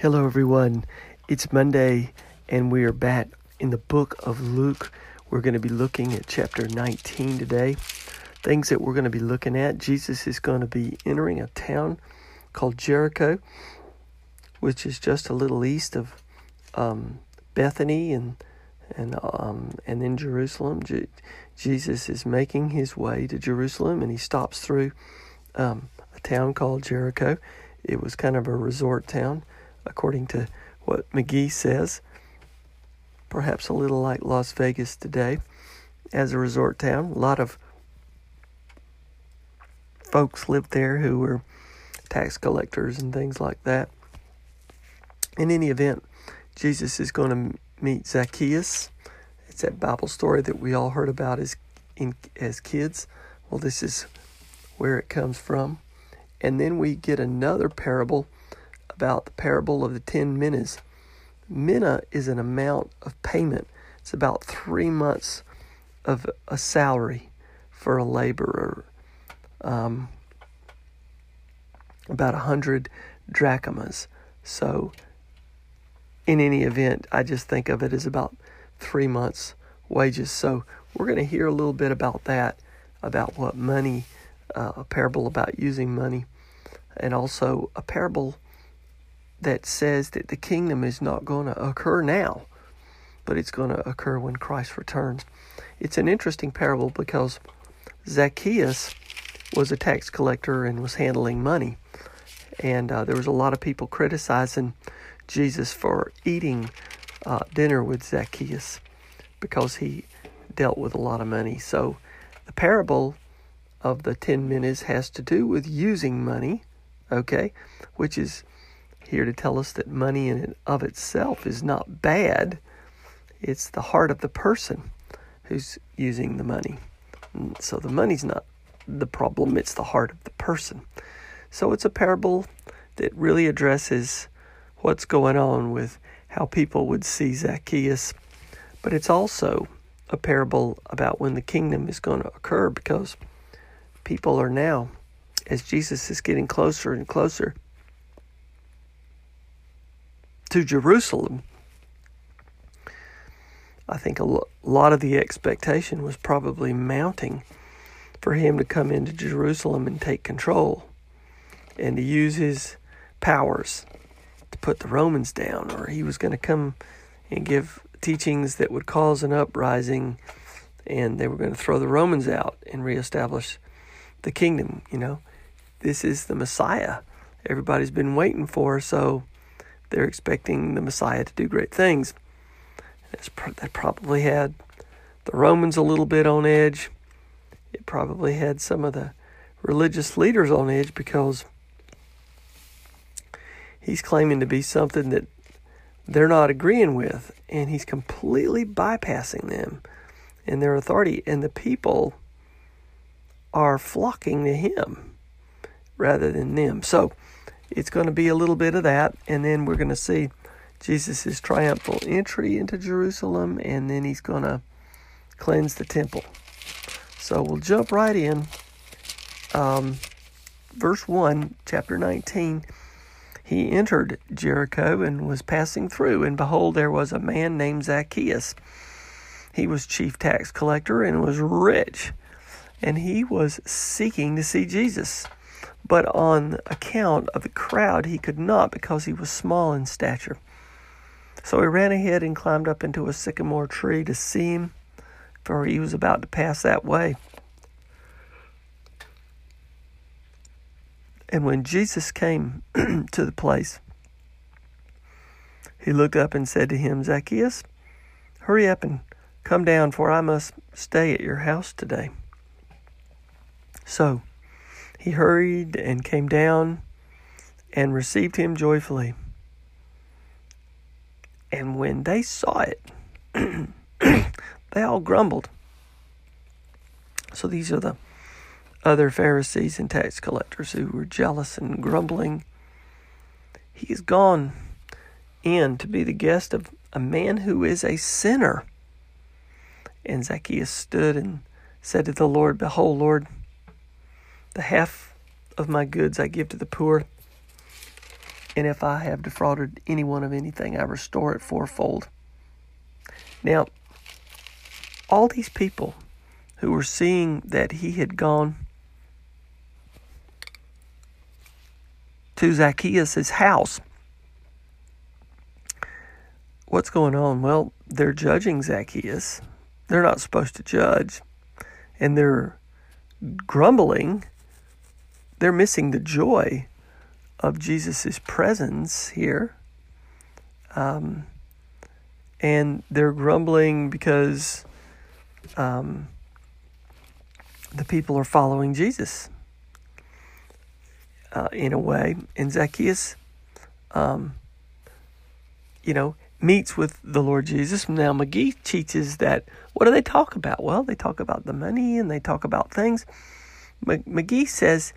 Hello, everyone. It's Monday, and we are back in the book of Luke. We're going to be looking at chapter 19 today. Things that we're going to be looking at. Jesus is going to be entering a town called Jericho, which is just a little east of um, Bethany and and um, and then Jerusalem. Je- Jesus is making his way to Jerusalem, and he stops through um, a town called Jericho. It was kind of a resort town according to what McGee says. Perhaps a little like Las Vegas today as a resort town. A lot of folks lived there who were tax collectors and things like that. In any event, Jesus is going to meet Zacchaeus. It's that Bible story that we all heard about as in, as kids. Well, this is where it comes from. And then we get another parable about the parable of the ten minas. Mina is an amount of payment. It's about three months of a salary for a laborer. Um, about a hundred drachmas. So, in any event, I just think of it as about three months' wages. So, we're going to hear a little bit about that, about what money, uh, a parable about using money, and also a parable that says that the kingdom is not going to occur now, but it's going to occur when Christ returns. It's an interesting parable because Zacchaeus was a tax collector and was handling money. And uh, there was a lot of people criticizing Jesus for eating uh, dinner with Zacchaeus because he dealt with a lot of money. So the parable of the ten minas has to do with using money, okay, which is here to tell us that money in and of itself is not bad. It's the heart of the person who's using the money. Mm, so the money's not the problem, it's the heart of the person. So it's a parable that really addresses what's going on with how people would see Zacchaeus, but it's also a parable about when the kingdom is going to occur because people are now, as Jesus is getting closer and closer to Jerusalem, I think a lot of the expectation was probably mounting for him to come into Jerusalem and take control and to use his powers to put the Romans down, or he was going to come and give teachings that would cause an uprising and they were going to throw the Romans out and reestablish the kingdom. You know, this is the Messiah everybody's been waiting for, so they're expecting the Messiah to do great things. that probably had the Romans a little bit on edge. It probably had some of the religious leaders on edge because he's claiming to be something that they're not agreeing with, and he's completely bypassing them and their authority, and the people are flocking to him rather than them. So, it's going to be a little bit of that, and then we're going to see Jesus' triumphal entry into Jerusalem, and then he's going to cleanse the temple. So we'll jump right in. Um, verse 1, chapter 19, he entered Jericho and was passing through, and behold, there was a man named Zacchaeus. He was chief tax collector and was rich, and he was seeking to see Jesus. But on account of the crowd, he could not because he was small in stature. So he ran ahead and climbed up into a sycamore tree to see him, for he was about to pass that way. And when Jesus came to the place, he looked up and said to him, Zacchaeus, hurry up and come down, for I must stay at your house today. So he hurried and came down and received him joyfully. And when they saw it, they all grumbled. So these are the other Pharisees and tax collectors who were jealous and grumbling. He is gone in to be the guest of a man who is a sinner. And Zacchaeus stood and said to the Lord, Behold, Lord, the half of my goods I give to the poor, and if I have defrauded anyone of anything, I restore it fourfold. Now, all these people who were seeing that he had gone to Zacchaeus' house. What's going on? Well, they're judging Zacchaeus. They're not supposed to judge. And they're grumbling. They're missing the joy of Jesus' presence here. Um, and they're grumbling because um, the people are following Jesus uh, in a way. And Zacchaeus, um, you know, meets with the Lord Jesus. Now, McGee teaches that what do they talk about? Well, they talk about the money and they talk about things. McGee says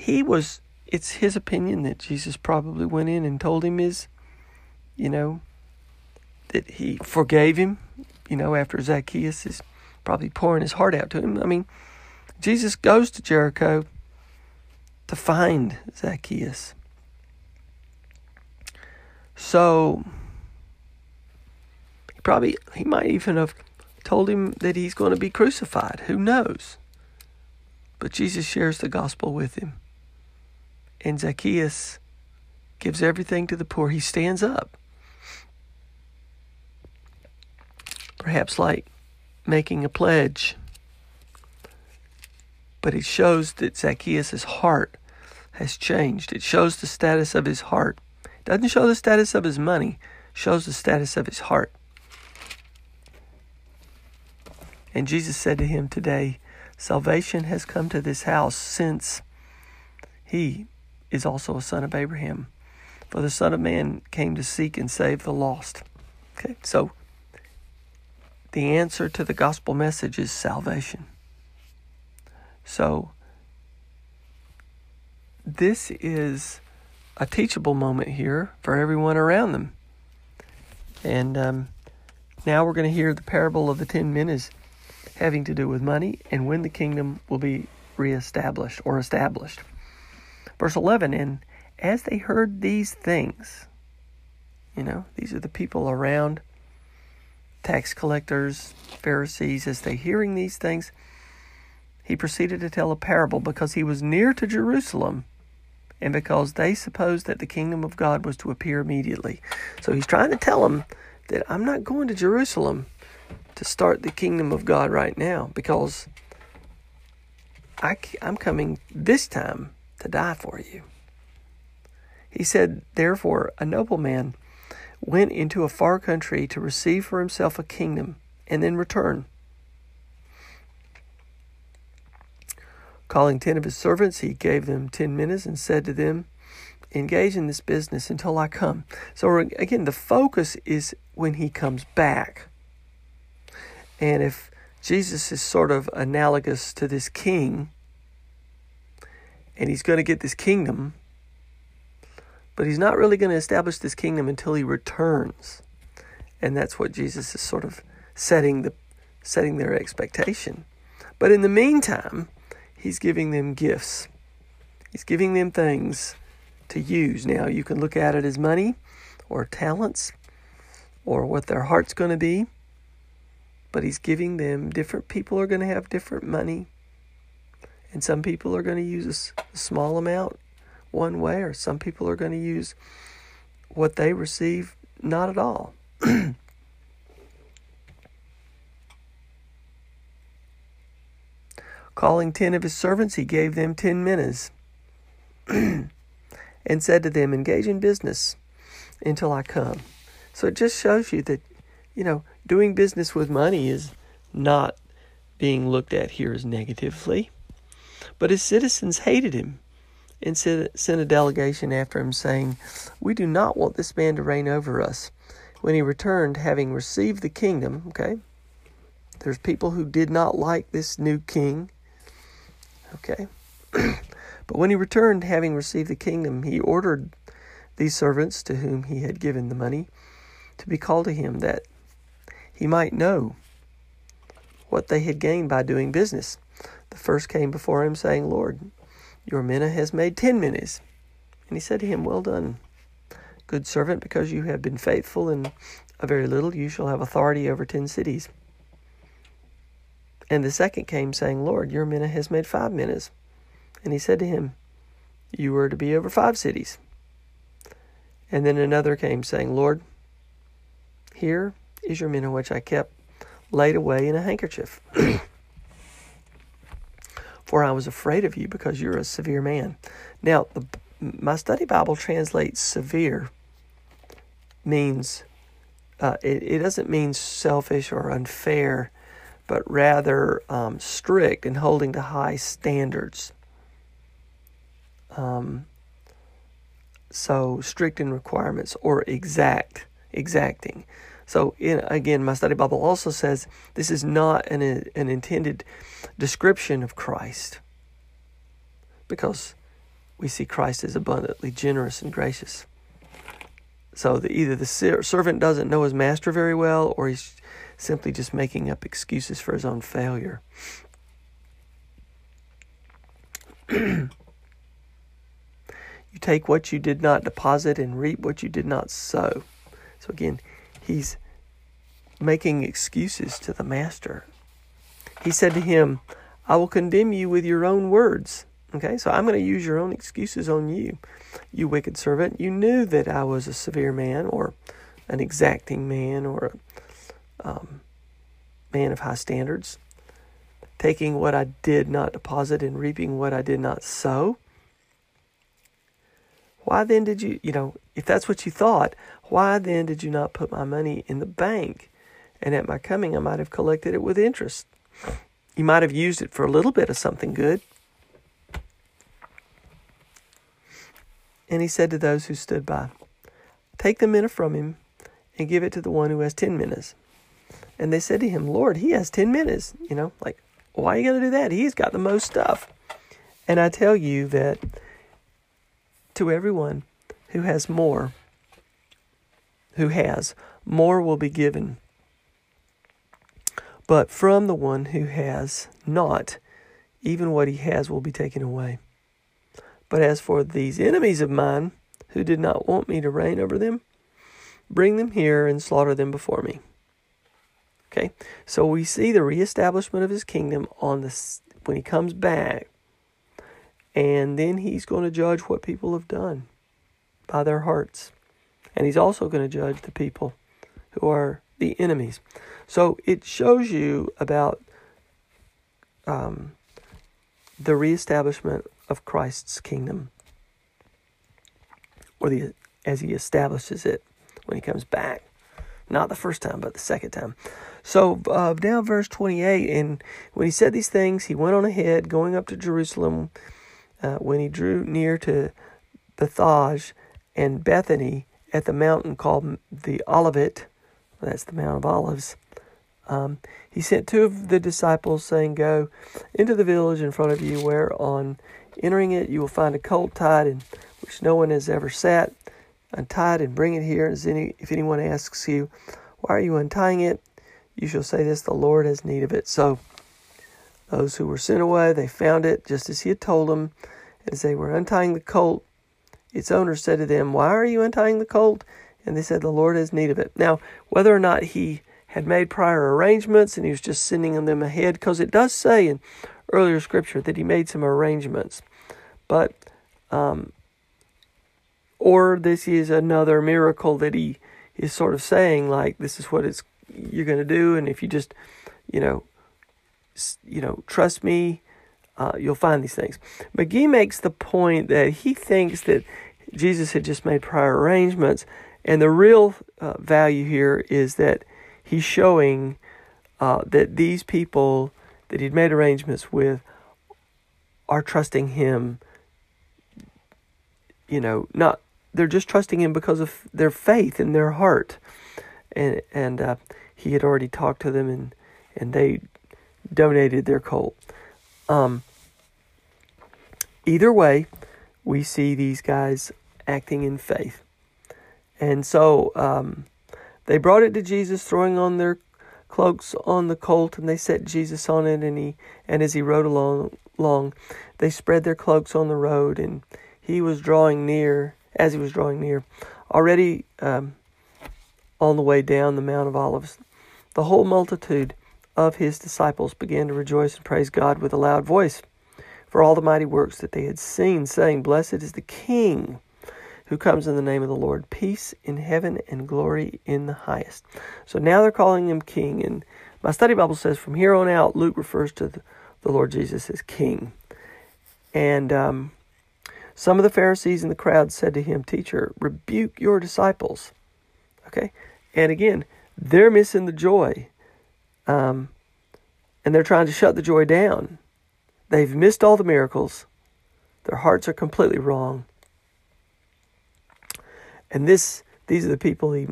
he was, it's his opinion that Jesus probably went in and told him his, you know, that he forgave him, you know, after Zacchaeus is probably pouring his heart out to him. I mean, Jesus goes to Jericho to find Zacchaeus. So he probably he might even have told him that he's going to be crucified. Who knows? But Jesus shares the gospel with him. And Zacchaeus gives everything to the poor. He stands up. Perhaps like making a pledge. But it shows that Zacchaeus' heart has changed. It shows the status of his heart. It doesn't show the status of his money, shows the status of his heart. And Jesus said to him today, Salvation has come to this house since he is also a son of Abraham. For the Son of Man came to seek and save the lost. Okay, so the answer to the gospel message is salvation. So this is a teachable moment here for everyone around them. And um, now we're going to hear the parable of the ten minas having to do with money and when the kingdom will be reestablished or established. Verse 11 And as they heard these things, you know, these are the people around, tax collectors, Pharisees, as they hearing these things, he proceeded to tell a parable because he was near to Jerusalem and because they supposed that the kingdom of God was to appear immediately. So he's trying to tell them that I'm not going to Jerusalem to start the kingdom of God right now because I, I'm coming this time to die for you. He said, Therefore, a nobleman went into a far country to receive for himself a kingdom and then return. Calling ten of his servants, he gave them ten minas and said to them, Engage in this business until I come. So, again, the focus is when he comes back. And if Jesus is sort of analogous to this king, and he's going to get this kingdom, but he's not really going to establish this kingdom until he returns. And that's what Jesus is sort of setting the setting their expectation. But in the meantime, He's giving them gifts. He's giving them things to use. Now, you can look at it as money or talents or what their heart's going to be, but He's giving them different people are going to have different money. And some people are going to use a small amount one way, or some people are going to use what they receive not at all. Calling ten of his servants, he gave them ten minas and said to them, Engage in business until I come. So it just shows you that, you know, doing business with money is not being looked at here as negatively. But his citizens hated him and sent a delegation after him, saying, We do not want this man to reign over us. When he returned, having received the kingdom, okay, there's people who did not like this new king, okay. but when he returned, having received the kingdom, he ordered these servants to whom he had given the money to be called to him, that he might know what they had gained by doing business. The first came before him, saying, Lord, your mina has made ten minas. And he said to him, Well done, good servant, because you have been faithful in a very little, you shall have authority over ten cities. And the second came, saying, Lord, your mina has made five minas. And he said to him, You are to be over five cities. And then another came, saying, Lord, here is your mina which I kept laid away in a handkerchief. for I was afraid of you because you're a severe man. Now, the, my study Bible translates severe means uh, it, it, doesn't mean selfish or unfair, but rather um, strict and holding to high standards. Um, so strict in requirements or exact, exacting. So, in, again, my study Bible also says this is not an, an intended description of Christ because we see Christ as abundantly generous and gracious. So, the, either the servant doesn't know his master very well or he's simply just making up excuses for his own failure. you take what you did not deposit and reap what you did not sow. So, again, he's making excuses to the master. He said to him, I will condemn you with your own words. Okay, so I'm going to use your own excuses on you. You wicked servant, you knew that I was a severe man or an exacting man or a um, man of high standards, taking what I did not deposit and reaping what I did not sow. Why then did you, you know, if that's what you thought, why then did you not put my money in the bank? And at my coming, I might have collected it with interest. You might have used it for a little bit of something good. And he said to those who stood by, Take the mina from him and give it to the one who has ten minas. And they said to him, Lord, he has ten minas. You know, like, why are you going to do that? He's got the most stuff. And I tell you that to everyone who has more, who has, more will be given. But from the one who has not, even what he has will be taken away. But as for these enemies of mine, who did not want me to reign over them, bring them here and slaughter them before me. Okay, so we see the reestablishment of his kingdom on this when he comes back, and then he's going to judge what people have done by their hearts. And he's also going to judge the people who are the enemies. So it shows you about um, the reestablishment of Christ's kingdom, or the as he establishes it when he comes back. Not the first time, but the second time. So uh, now, verse 28, and when he said these things, he went on ahead, going up to Jerusalem. Uh, when he drew near to Bethphage, and Bethany at the mountain called the Olivet, that's the Mount of Olives, um, he sent two of the disciples, saying, Go into the village in front of you, where on entering it you will find a colt tied in which no one has ever sat. Untie it and bring it here. As any, if anyone asks you, Why are you untying it? you shall say this the Lord has need of it. So those who were sent away, they found it just as he had told them As they were untying the colt, its owner said to them, Why are you untying the colt? And they said, The Lord has need of it. Now, whether or not he had made prior arrangements and he was just sending them ahead, because it does say in earlier scripture that he made some arrangements. But, um, or this is another miracle that he is sort of saying, like, this is what it's you're going to do, and if you just, you know, you know, trust me, uh, you'll find these things. McGee makes the point that he thinks that Jesus had just made prior arrangements, and the real uh, value here is that he's showing uh, that these people that he'd made arrangements with are trusting him. You know, not they're just trusting him because of their faith in their heart, and and uh, he had already talked to them, and and they donated their colt. Um, either way, we see these guys acting in faith, and so um, they brought it to Jesus, throwing on their cloaks on the colt, and they set Jesus on it, and he and as he rode along, along, they spread their cloaks on the road, and he was drawing near. As he was drawing near, already um, on the way down the Mount of Olives, the whole multitude of his disciples began to rejoice and praise God with a loud voice for all the mighty works that they had seen, saying, Blessed is the King who comes in the name of the Lord. Peace in heaven and glory in the highest. So now they're calling him king. And my study Bible says from here on out, Luke refers to the, Lord Jesus as king. And um, some of the Pharisees in the crowd said to him, Teacher, rebuke your disciples. Okay? And again, they're missing the joy. Um, and they're trying to shut the joy down. They've missed all the miracles. Their hearts are completely wrong. And this, these are the people he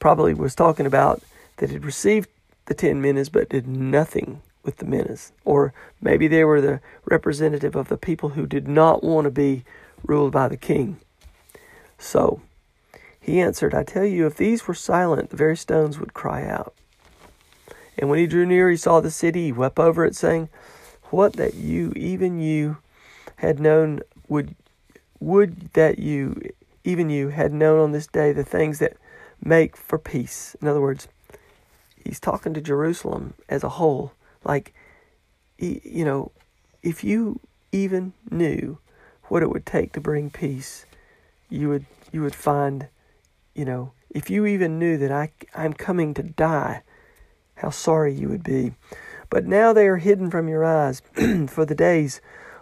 probably was talking about that had received the ten minas but did nothing with the minas. Or maybe they were the representative of the people who did not want to be ruled by the king. So he answered, I tell you, if these were silent, the very stones would cry out. And when he drew near, he saw the city. He wept over it, saying, What that you, even you, had known would would that you even you had known on this day the things that make for peace. In other words, he's talking to Jerusalem as a whole. Like, you know, if you even knew what it would take to bring peace, you would you would find, you know, if you even knew that I I'm coming to die, how sorry you would be. But now they are hidden from your eyes, for the days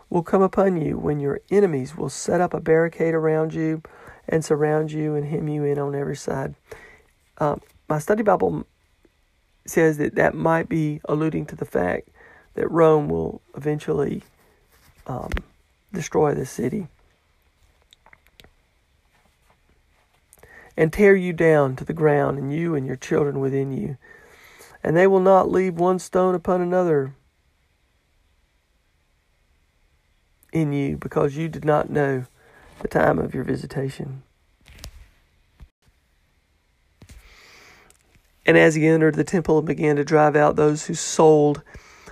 will come upon you when your enemies will set up a barricade around you and surround you and hem you in on every side. Um, my study Bible says that that might be alluding to the fact that Rome will eventually um, destroy the city and tear you down to the ground, and you and your children within you. And they will not leave one stone upon another in you because you did not know the time of your visitation. And as he entered the temple and began to drive out those who sold,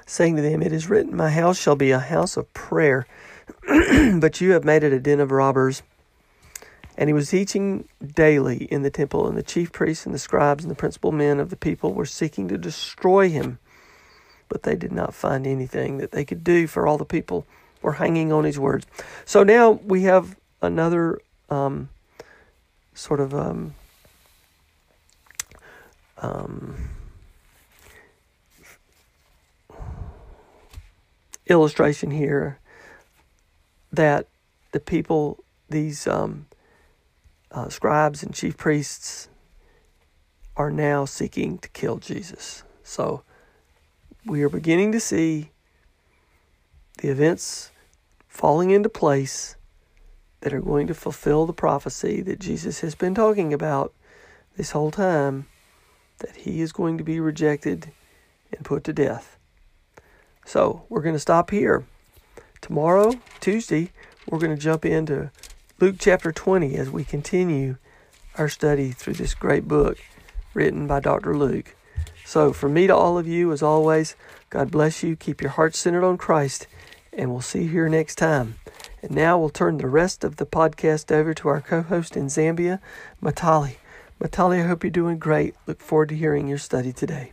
saying to them, It is written, My house shall be a house of prayer, but you have made it a den of robbers. And he was teaching daily in the temple, and the chief priests and the scribes and the principal men of the people were seeking to destroy him. But they did not find anything that they could do, for all the people were hanging on his words. So now we have another um, sort of um, um, illustration here that the people, these um, uh, scribes and chief priests, are now seeking to kill Jesus. So we are beginning to see the events falling into place that are going to fulfill the prophecy that Jesus has been talking about this whole time that he is going to be rejected and put to death. So we're going to stop here. Tomorrow, Tuesday, we're going to jump into Luke chapter 20 as we continue our study through this great book written by Dr. Luke. So, from me to all of you, as always, God bless you. Keep your heart centered on Christ, and we'll see you here next time. And now we'll turn the rest of the podcast over to our co host in Zambia, Matali. Matali, I hope you're doing great. Look forward to hearing your study today.